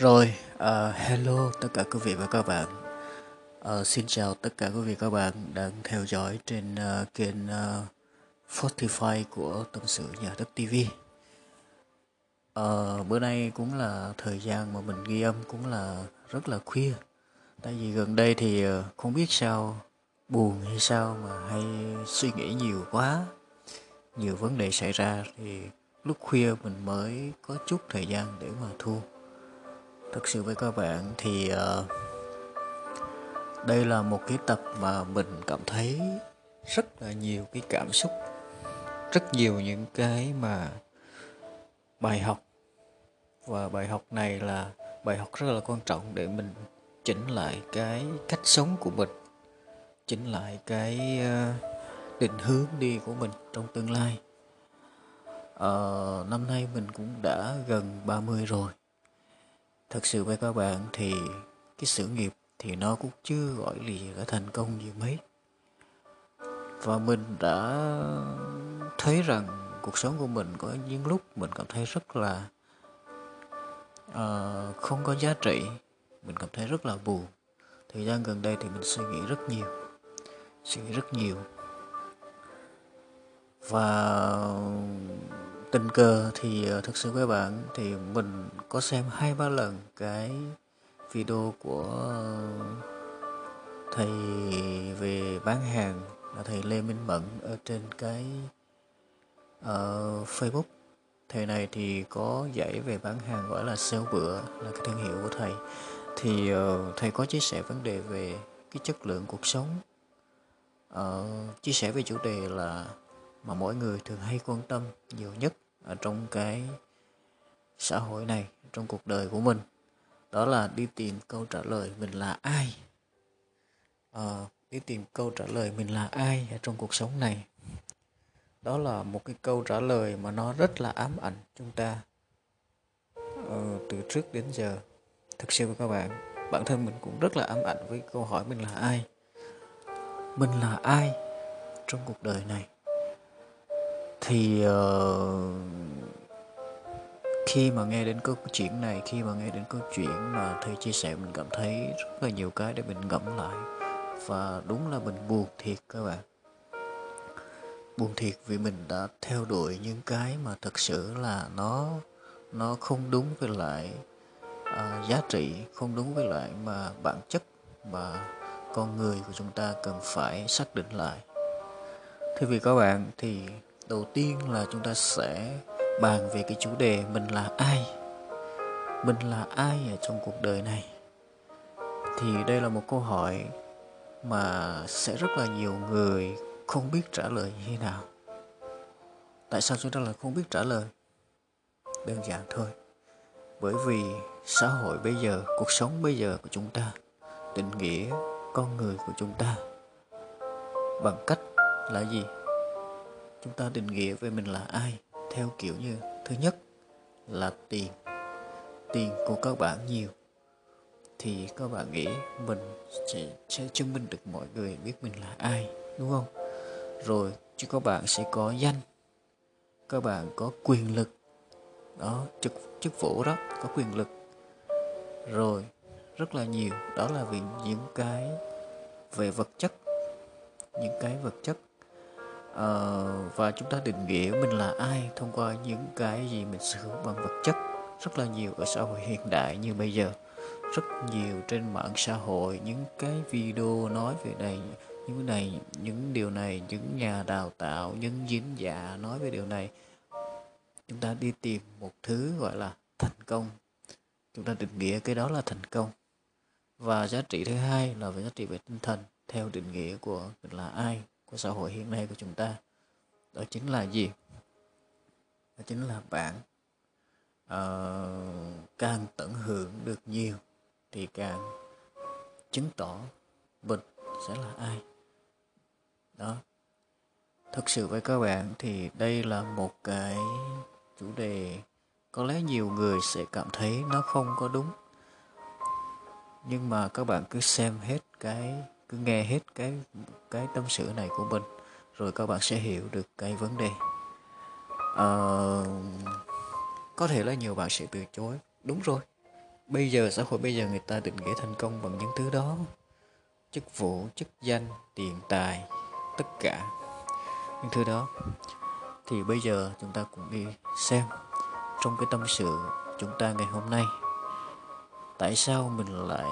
Rồi, ờ, hello tất cả quý vị và các bạn. Ờ, xin chào tất cả quý vị và các bạn đang theo dõi trên ờ, kênh ờ, Spotify của Tâm sự Nhà đất TV. Ờ, bữa nay cũng là thời gian mà mình ghi âm cũng là rất là khuya. Tại vì gần đây thì ờ, không biết sao buồn hay sao mà hay suy nghĩ nhiều quá. Nhiều vấn đề xảy ra thì lúc khuya mình mới có chút thời gian để mà thu thực sự với các bạn thì uh, đây là một cái tập mà mình cảm thấy rất là nhiều cái cảm xúc rất nhiều những cái mà bài học. Và bài học này là bài học rất là quan trọng để mình chỉnh lại cái cách sống của mình chỉnh lại cái ờ, định hướng đi của mình trong tương lai. À, năm nay mình cũng đã gần 30 rồi thật sự với các bạn thì cái sự nghiệp thì nó cũng chưa gọi là thành công gì mấy. Và mình đã thấy rằng cuộc sống của mình có những lúc mình cảm thấy rất là uh, không có giá trị mình cảm thấy rất là buồn. Thời gian gần đây thì mình suy nghĩ rất nhiều suy nghĩ rất nhiều. Và tình cờ thì ờ, thực sự với bạn thì mình có xem hai ba lần cái video của thầy về bán hàng là thầy Lê Minh Mẫn ở trên cái uh, Facebook. Thầy này thì có dạy về bán hàng gọi là sale bữa là cái thương hiệu của thầy. Thì uh, thầy có chia sẻ vấn đề về cái chất lượng cuộc sống. Uh, chia sẻ về chủ đề là mà mỗi người thường hay quan tâm nhiều nhất ở trong cái xã hội này trong cuộc đời của mình. Đó là đi tìm câu trả lời mình là ai. À, đi tìm câu trả lời mình là ai ở trong cuộc sống này. Đó là một cái câu trả lời mà nó rất là ám ảnh chúng ta ờ, từ trước đến giờ. Thực sự với các bạn bản thân mình cũng rất là ám ảnh với câu hỏi mình là ai. Mình là ai trong cuộc đời này? Thì uh, khi mà nghe đến câu chuyện này khi mà nghe đến câu chuyện mà thầy chia sẻ mình cảm thấy rất là nhiều cái để mình ngẫm lại. Và đúng là mình buồn thiệt các bạn. Buồn thiệt vì mình đã theo đuổi những cái mà thật sự là nó nó không đúng với lại uh, giá trị không đúng với lại mà bản chất mà con người của chúng ta cần phải xác định lại. Thưa vì các bạn thì đầu tiên là chúng ta sẽ bàn về cái chủ đề mình là ai. Mình là ai ở trong cuộc đời này? Thì đây là một câu hỏi mà sẽ rất là nhiều người không biết trả lời như thế nào. Tại sao chúng ta lại không biết trả lời? Đơn giản thôi. Bởi vì xã hội bây giờ, cuộc sống bây giờ của chúng ta, định nghĩa con người của chúng ta bằng cách là gì? Chúng ta định nghĩa về mình là ai? Theo kiểu như thứ nhất là tiền. Tiền của các bạn nhiều. Thì các bạn nghĩ mình sẽ, sẽ chứng minh được mọi người biết mình là ai đúng không? Rồi chứ các bạn sẽ có danh. Các bạn có quyền lực. Đó chức chức vụ đó có quyền lực. Rồi rất là nhiều. Đó là vì những cái về vật chất. Những cái vật chất uh, và chúng ta định nghĩa mình là ai thông qua những cái gì mình sở hữu bằng vật chất rất là nhiều ở xã hội hiện đại như bây giờ. Rất nhiều trên mạng xã hội những cái video nói về này những này những điều này những nhà đào tạo những diễn giả nói về điều này. Chúng ta đi tìm một thứ gọi là thành công. Chúng ta định nghĩa cái đó là thành công. Và giá trị thứ hai là về giá trị về tinh thần theo định nghĩa của mình là ai của xã hội hiện nay của chúng ta. Đó chính là gì? Đó chính là bạn uh, càng tận hưởng được nhiều thì càng chứng tỏ mình sẽ là ai. Đó. Thực sự với các bạn thì đây là một cái chủ đề có lẽ nhiều người sẽ cảm thấy nó không có đúng. Nhưng mà các bạn cứ xem hết cái cứ nghe hết cái cái tâm sự này của mình rồi các bạn sẽ hiểu được cái vấn đề. À, có thể là nhiều bạn sẽ từ chối. Đúng rồi. Bây giờ xã hội bây giờ người ta định nghĩa thành công bằng những thứ đó. Chức vụ chức danh tiền tài tất cả những thứ đó. Thì bây giờ chúng ta cũng đi xem trong cái tâm sự chúng ta ngày hôm nay tại sao mình lại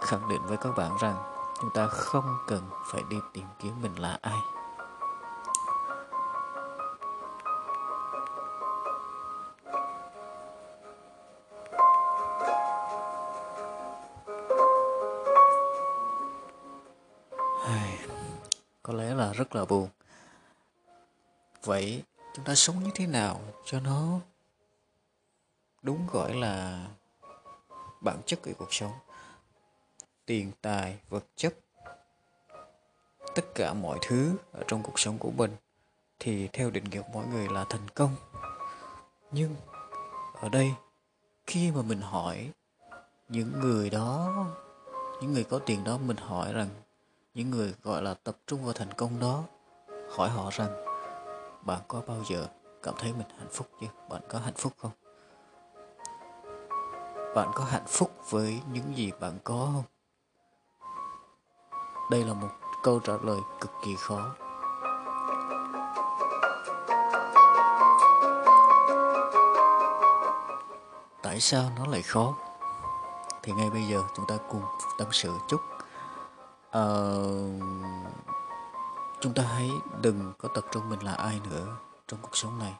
khẳng định với các bạn rằng chúng ta không cần phải đi tìm kiếm mình là ai. Có lẽ là rất là buồn. Vậy chúng ta sống như thế nào cho nó đúng gọi là bản chất của cuộc sống? Tiền, tài, vật chất, tất cả mọi thứ ở trong cuộc sống của mình, thì theo định nghĩa của mỗi người là thành công. Nhưng ở đây, khi mà mình hỏi những người đó, những người có tiền đó, mình hỏi rằng, những người gọi là tập trung vào thành công đó, hỏi họ rằng, bạn có bao giờ cảm thấy mình hạnh phúc chưa? Bạn có hạnh phúc không? Bạn có hạnh phúc với những gì bạn có không? Đây là một câu trả lời cực kỳ khó. Tại sao nó lại khó? Thì ngay bây giờ chúng ta cùng tâm sự chút. Uh, chúng ta hãy đừng có tập trung mình là ai nữa trong cuộc sống này.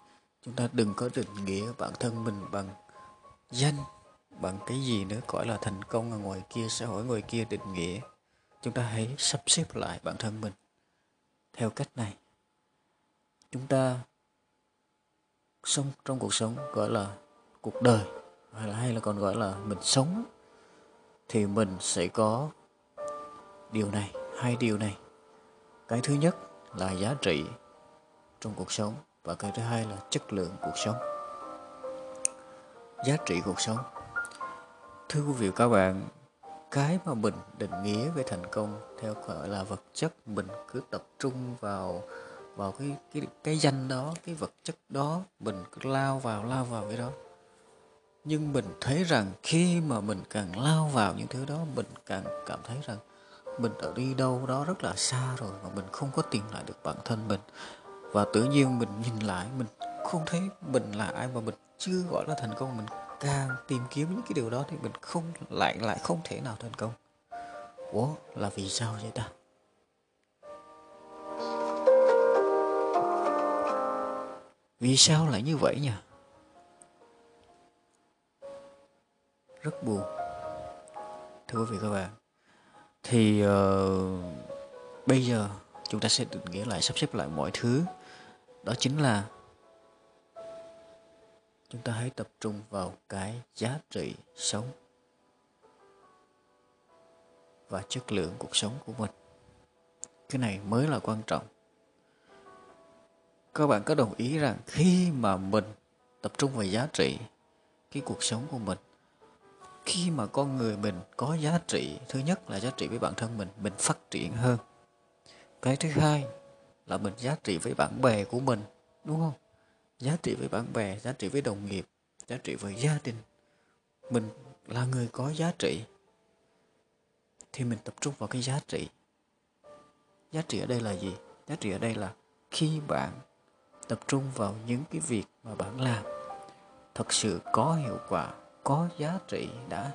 Chúng ta đừng có định nghĩa bản thân mình bằng danh bằng cái gì nữa gọi là thành công ở ngoài kia xã hội ngoài kia định nghĩa chúng ta hãy sắp xếp lại bản thân mình theo cách này. Chúng ta sống trong cuộc sống gọi là cuộc đời, hay là hay là còn gọi là mình sống, thì mình sẽ có điều này, hai điều này. Cái thứ nhất là giá trị trong cuộc sống và cái thứ hai là chất lượng cuộc sống. Giá trị cuộc sống. Thưa quý vị các bạn cái mà mình định nghĩa về thành công theo, gọi là, vật chất, mình cứ tập trung vào vào cái cái cái danh đó, cái vật chất đó, mình cứ lao vào lao vào cái đó. Nhưng mình thấy rằng khi mà mình càng lao vào những thứ đó, mình càng cảm thấy rằng mình đã đi đâu đó rất là xa rồi mà mình không có tìm lại được bản thân mình. Và tự nhiên mình nhìn lại, mình không thấy mình là ai mà mình chưa gọi là thành công, mình càng tìm kiếm những cái điều đó thì mình không lại lại không thể nào thành công. Ủa là vì sao vậy ta? Vì sao lại như vậy nhỉ? Rất buồn. Thưa quý vị các bạn thì uh, bây giờ chúng ta sẽ định nghĩa lại sắp xếp lại mọi thứ. Đó chính là chúng ta hãy tập trung vào cái giá trị sống và chất lượng cuộc sống của mình. Cái này mới là quan trọng. Các bạn có đồng ý rằng khi mà mình tập trung vào giá trị cái cuộc sống của mình, khi mà con người mình có giá trị, thứ nhất là giá trị với bản thân mình mình phát triển hơn. Cái thứ hai là mình giá trị với bạn bè của mình, đúng không? Giá trị với bạn bè, giá trị với đồng nghiệp, giá trị với gia đình. Mình là người có giá trị. Thì mình tập trung vào cái giá trị. Giá trị ở đây là gì? Giá trị ở đây là khi bạn tập trung vào những cái việc mà bạn làm thật sự có hiệu quả, có giá trị đã,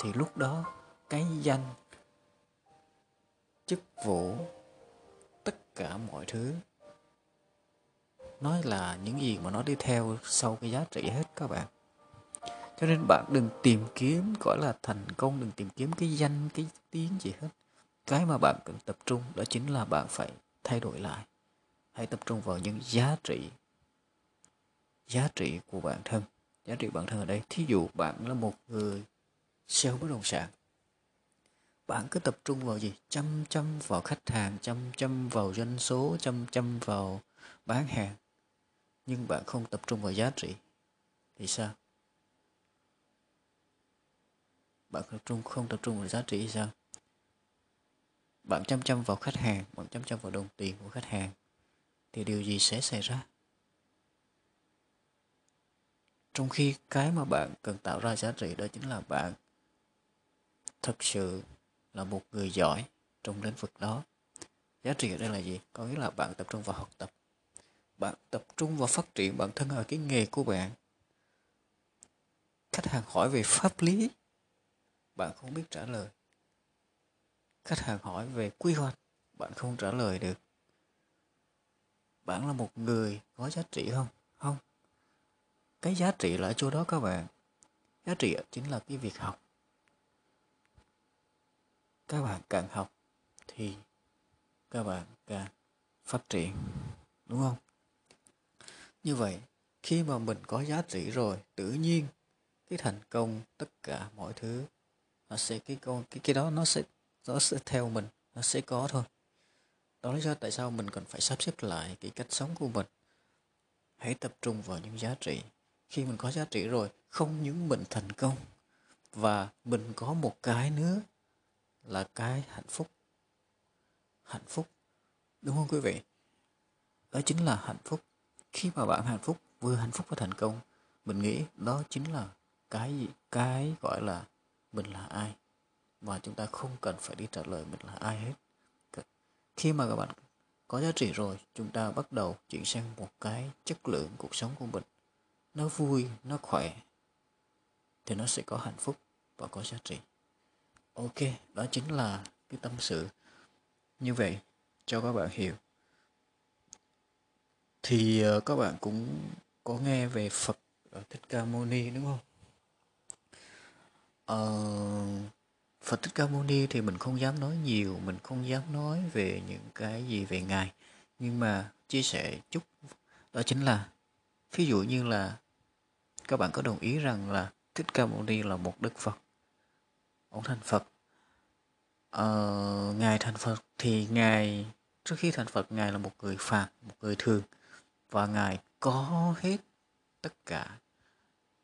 thì lúc đó cái danh, chức vụ, tất cả mọi thứ nói là những gì mà nó đi theo sau cái giá trị hết các bạn. Cho nên bạn đừng tìm kiếm, gọi là thành công, đừng tìm kiếm cái danh, cái tiếng gì hết. Cái mà bạn cần tập trung đó chính là bạn phải thay đổi lại. Hãy tập trung vào những giá trị giá trị của bản thân. Giá trị bản thân ở đây. Thí dụ bạn là một người sale bất động sản. Bạn cứ tập trung vào gì? Chăm chăm vào khách hàng, chăm chăm vào doanh số, chăm chăm vào bán hàng nhưng bạn không tập trung vào giá trị. Thì sao? Bạn tập trung, không tập trung vào giá trị thì sao? Bạn chăm chăm vào khách hàng, bạn chăm chăm vào đồng tiền của khách hàng, thì điều gì sẽ xảy ra? Trong khi cái mà bạn cần tạo ra giá trị đó chính là bạn thực sự là một người giỏi trong lĩnh vực đó. Giá trị ở đây là gì? Có nghĩa là bạn tập trung vào học tập bạn tập trung vào phát triển bản thân ở cái nghề của bạn. Khách hàng hỏi về pháp lý, bạn không biết trả lời. Khách hàng hỏi về quy hoạch, bạn không trả lời được. Bạn là một người có giá trị không? Không. Cái giá trị là ở chỗ đó các bạn. Giá trị chính là cái việc học. Các bạn càng học thì các bạn càng phát triển, đúng không? Như vậy, khi mà mình có giá trị rồi, tự nhiên, cái thành công tất cả mọi thứ, nó sẽ, cái con, cái cái đó nó sẽ nó sẽ theo mình, nó sẽ có thôi. Đó là lý do tại sao mình cần phải sắp xếp lại cái cách sống của mình. Hãy tập trung vào những giá trị. Khi mình có giá trị rồi, không những mình thành công, và mình có một cái nữa là cái hạnh phúc. Hạnh phúc, đúng không quý vị? Đó chính là hạnh phúc khi mà bạn hạnh phúc, vừa hạnh phúc và thành công, mình nghĩ đó chính là cái gì? Cái gọi là mình là ai? Và chúng ta không cần phải đi trả lời mình là ai hết. Khi mà các bạn có giá trị rồi, chúng ta bắt đầu chuyển sang một cái chất lượng cuộc sống của mình. Nó vui, nó khỏe, thì nó sẽ có hạnh phúc và có giá trị. Ok, đó chính là cái tâm sự. Như vậy, cho các bạn hiểu thì uh, các bạn cũng có nghe về Phật Thích Ca Mâu Ni đúng không? Uh, Phật Thích Ca Mâu Ni thì mình không dám nói nhiều, mình không dám nói về những cái gì về ngài, nhưng mà chia sẻ chút đó chính là ví dụ như là các bạn có đồng ý rằng là Thích Ca Mâu Ni là một đức Phật, ông thành Phật. Uh, ngài thành Phật thì ngài trước khi thành Phật ngài là một người phàm, một người thường và ngài có hết tất cả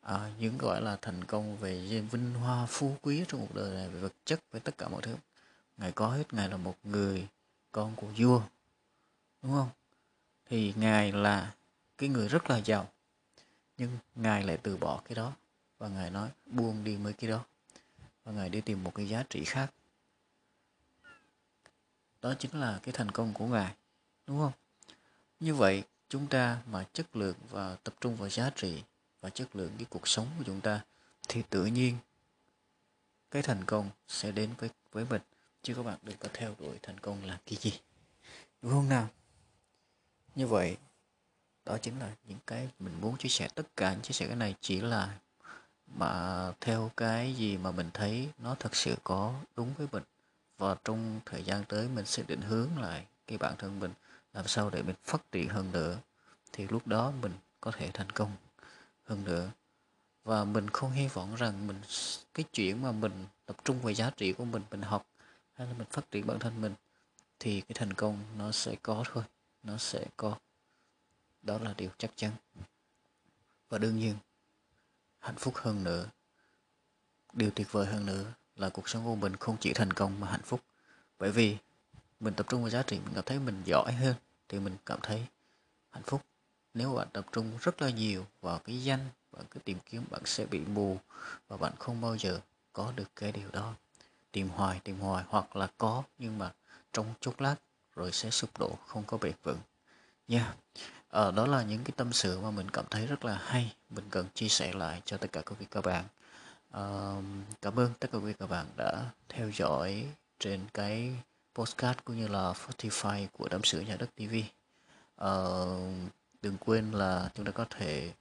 à, những gọi là thành công về vinh hoa phú quý trong cuộc đời này về vật chất về tất cả mọi thứ. Ngài có hết ngài là một người con của vua đúng không? Thì ngài là cái người rất là giàu nhưng ngài lại từ bỏ cái đó và ngài nói buông đi mấy cái đó. Và ngài đi tìm một cái giá trị khác. Đó chính là cái thành công của ngài đúng không? Như vậy chúng ta mà chất lượng và tập trung vào giá trị và chất lượng cái cuộc sống của chúng ta, thì tự nhiên cái thành công sẽ đến với với mình. Chứ các bạn đừng có theo đuổi thành công là cái gì. Đúng không nào? Như vậy, đó chính là những cái mình muốn chia sẻ. Tất cả những chia sẻ cái này chỉ là mà theo cái gì mà mình thấy nó thật sự có đúng với mình. Và trong thời gian tới, mình sẽ định hướng lại cái bản thân mình làm sao để mình phát triển hơn nữa thì lúc đó mình có thể thành công hơn nữa. Và mình không hy vọng rằng mình cái chuyện mà mình tập trung vào giá trị của mình mình học hay là mình phát triển bản thân mình thì cái thành công nó sẽ có thôi, nó sẽ có. Đó là điều chắc chắn. Và đương nhiên, hạnh phúc hơn nữa, điều tuyệt vời hơn nữa là cuộc sống của mình không chỉ thành công mà hạnh phúc. Bởi vì mình tập trung vào giá trị mình cảm thấy mình giỏi hơn thì mình cảm thấy hạnh phúc. Nếu bạn tập trung rất là nhiều vào cái danh bạn cứ tìm kiếm bạn sẽ bị mù và bạn không bao giờ có được cái điều đó. Tìm hoài tìm hoài hoặc là có nhưng mà trong chốc lát rồi sẽ sụp đổ không có bền vững. Nha yeah. à, đó là những cái tâm sự mà mình cảm thấy rất là hay. Mình cần chia sẻ lại cho tất cả quý vị các bạn. À, cảm ơn tất cả quý vị các bạn đã theo dõi trên cái postcard cũng như là Spotify của đám sữa nhà đất TV uh, ờ, đừng quên là chúng ta có thể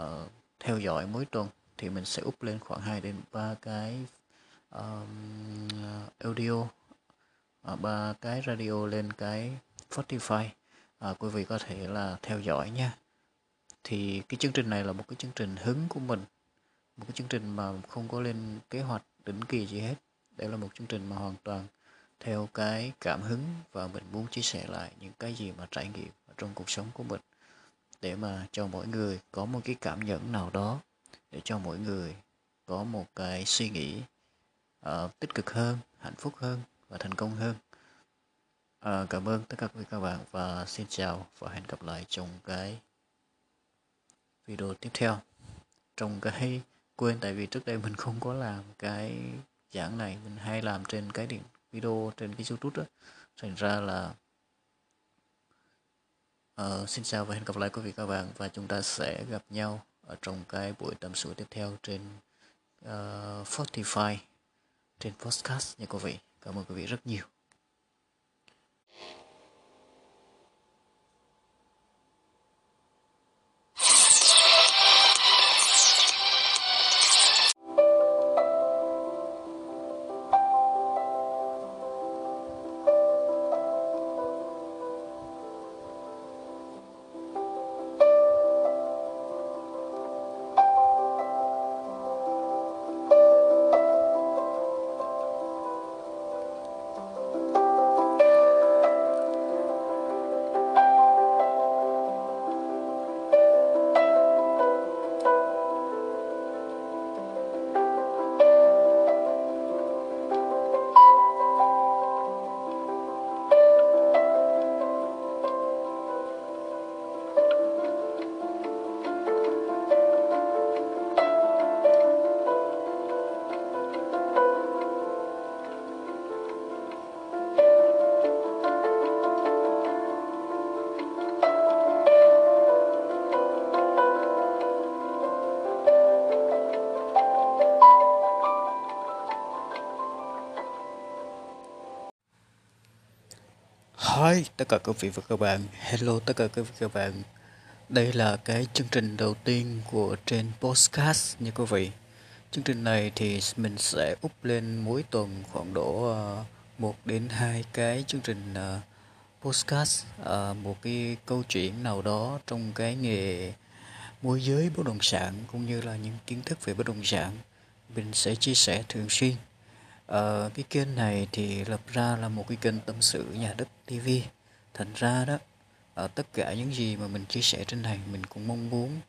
uh, theo dõi mỗi tuần thì mình sẽ up lên khoảng 2 đến 3 cái um, audio uh, ba cái radio lên cái Spotify uh, à, quý vị có thể là theo dõi nha. Thì cái chương trình này là một cái chương trình hứng của mình một cái chương trình mà không có lên kế hoạch định kỳ gì hết. Đây là một chương trình mà hoàn toàn theo cái cảm hứng và mình muốn chia sẻ lại những cái gì mà trải nghiệm trong cuộc sống của mình để mà cho mỗi người có một cái cảm nhận nào đó để cho mỗi người có một cái suy nghĩ uh, tích cực hơn hạnh phúc hơn và thành công hơn. Uh, cảm ơn tất cả quý các bạn và xin chào và hẹn gặp lại trong cái video tiếp theo. Trong cái quên tại vì trước đây mình không có làm cái giảng này mình hay làm trên cái điện video trên cái youtube đó. Thành ra là uh, xin chào và hẹn gặp lại quý vị các bạn và chúng ta sẽ gặp nhau ở trong cái buổi tâm sự tiếp theo trên ờ, uh, Spotify trên podcast nha quý vị. Cảm ơn quý vị rất nhiều. Hi tất cả quý vị và các bạn. Hello tất cả quý vị và các bạn. Đây là cái chương trình đầu tiên của trên podcast nha quý vị. Chương trình này thì mình sẽ up lên mỗi tuần khoảng độ ờ, uh, 1 đến 2 cái chương trình uh, podcast uh, Một cái câu chuyện nào đó trong cái nghề môi giới bất động sản Cũng như là những kiến thức về bất động sản. Mình sẽ chia sẻ thường xuyên. Ờ, cái kênh này thì lập ra là một cái kênh tâm sự nhà đất TV. Thành ra đó, ở tất cả những gì mà mình chia sẻ trên này mình cũng mong muốn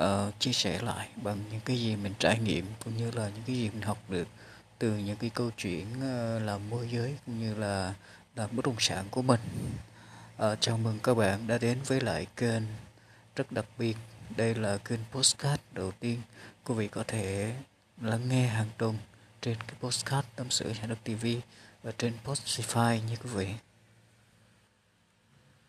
uh, chia sẻ lại bằng những cái gì mình trải nghiệm cũng như là những cái gì mình học được từ những cái câu chuyện uh, làm môi giới cũng như là làm bất động sản của mình. Uh, chào mừng các bạn đã đến với lại kênh rất đặc biệt. Đây là kênh postcard đầu tiên quý vị có thể lắng nghe hàng tuần trên cái postcard tâm sự nhà đất TV và trên Spotify như quý vị.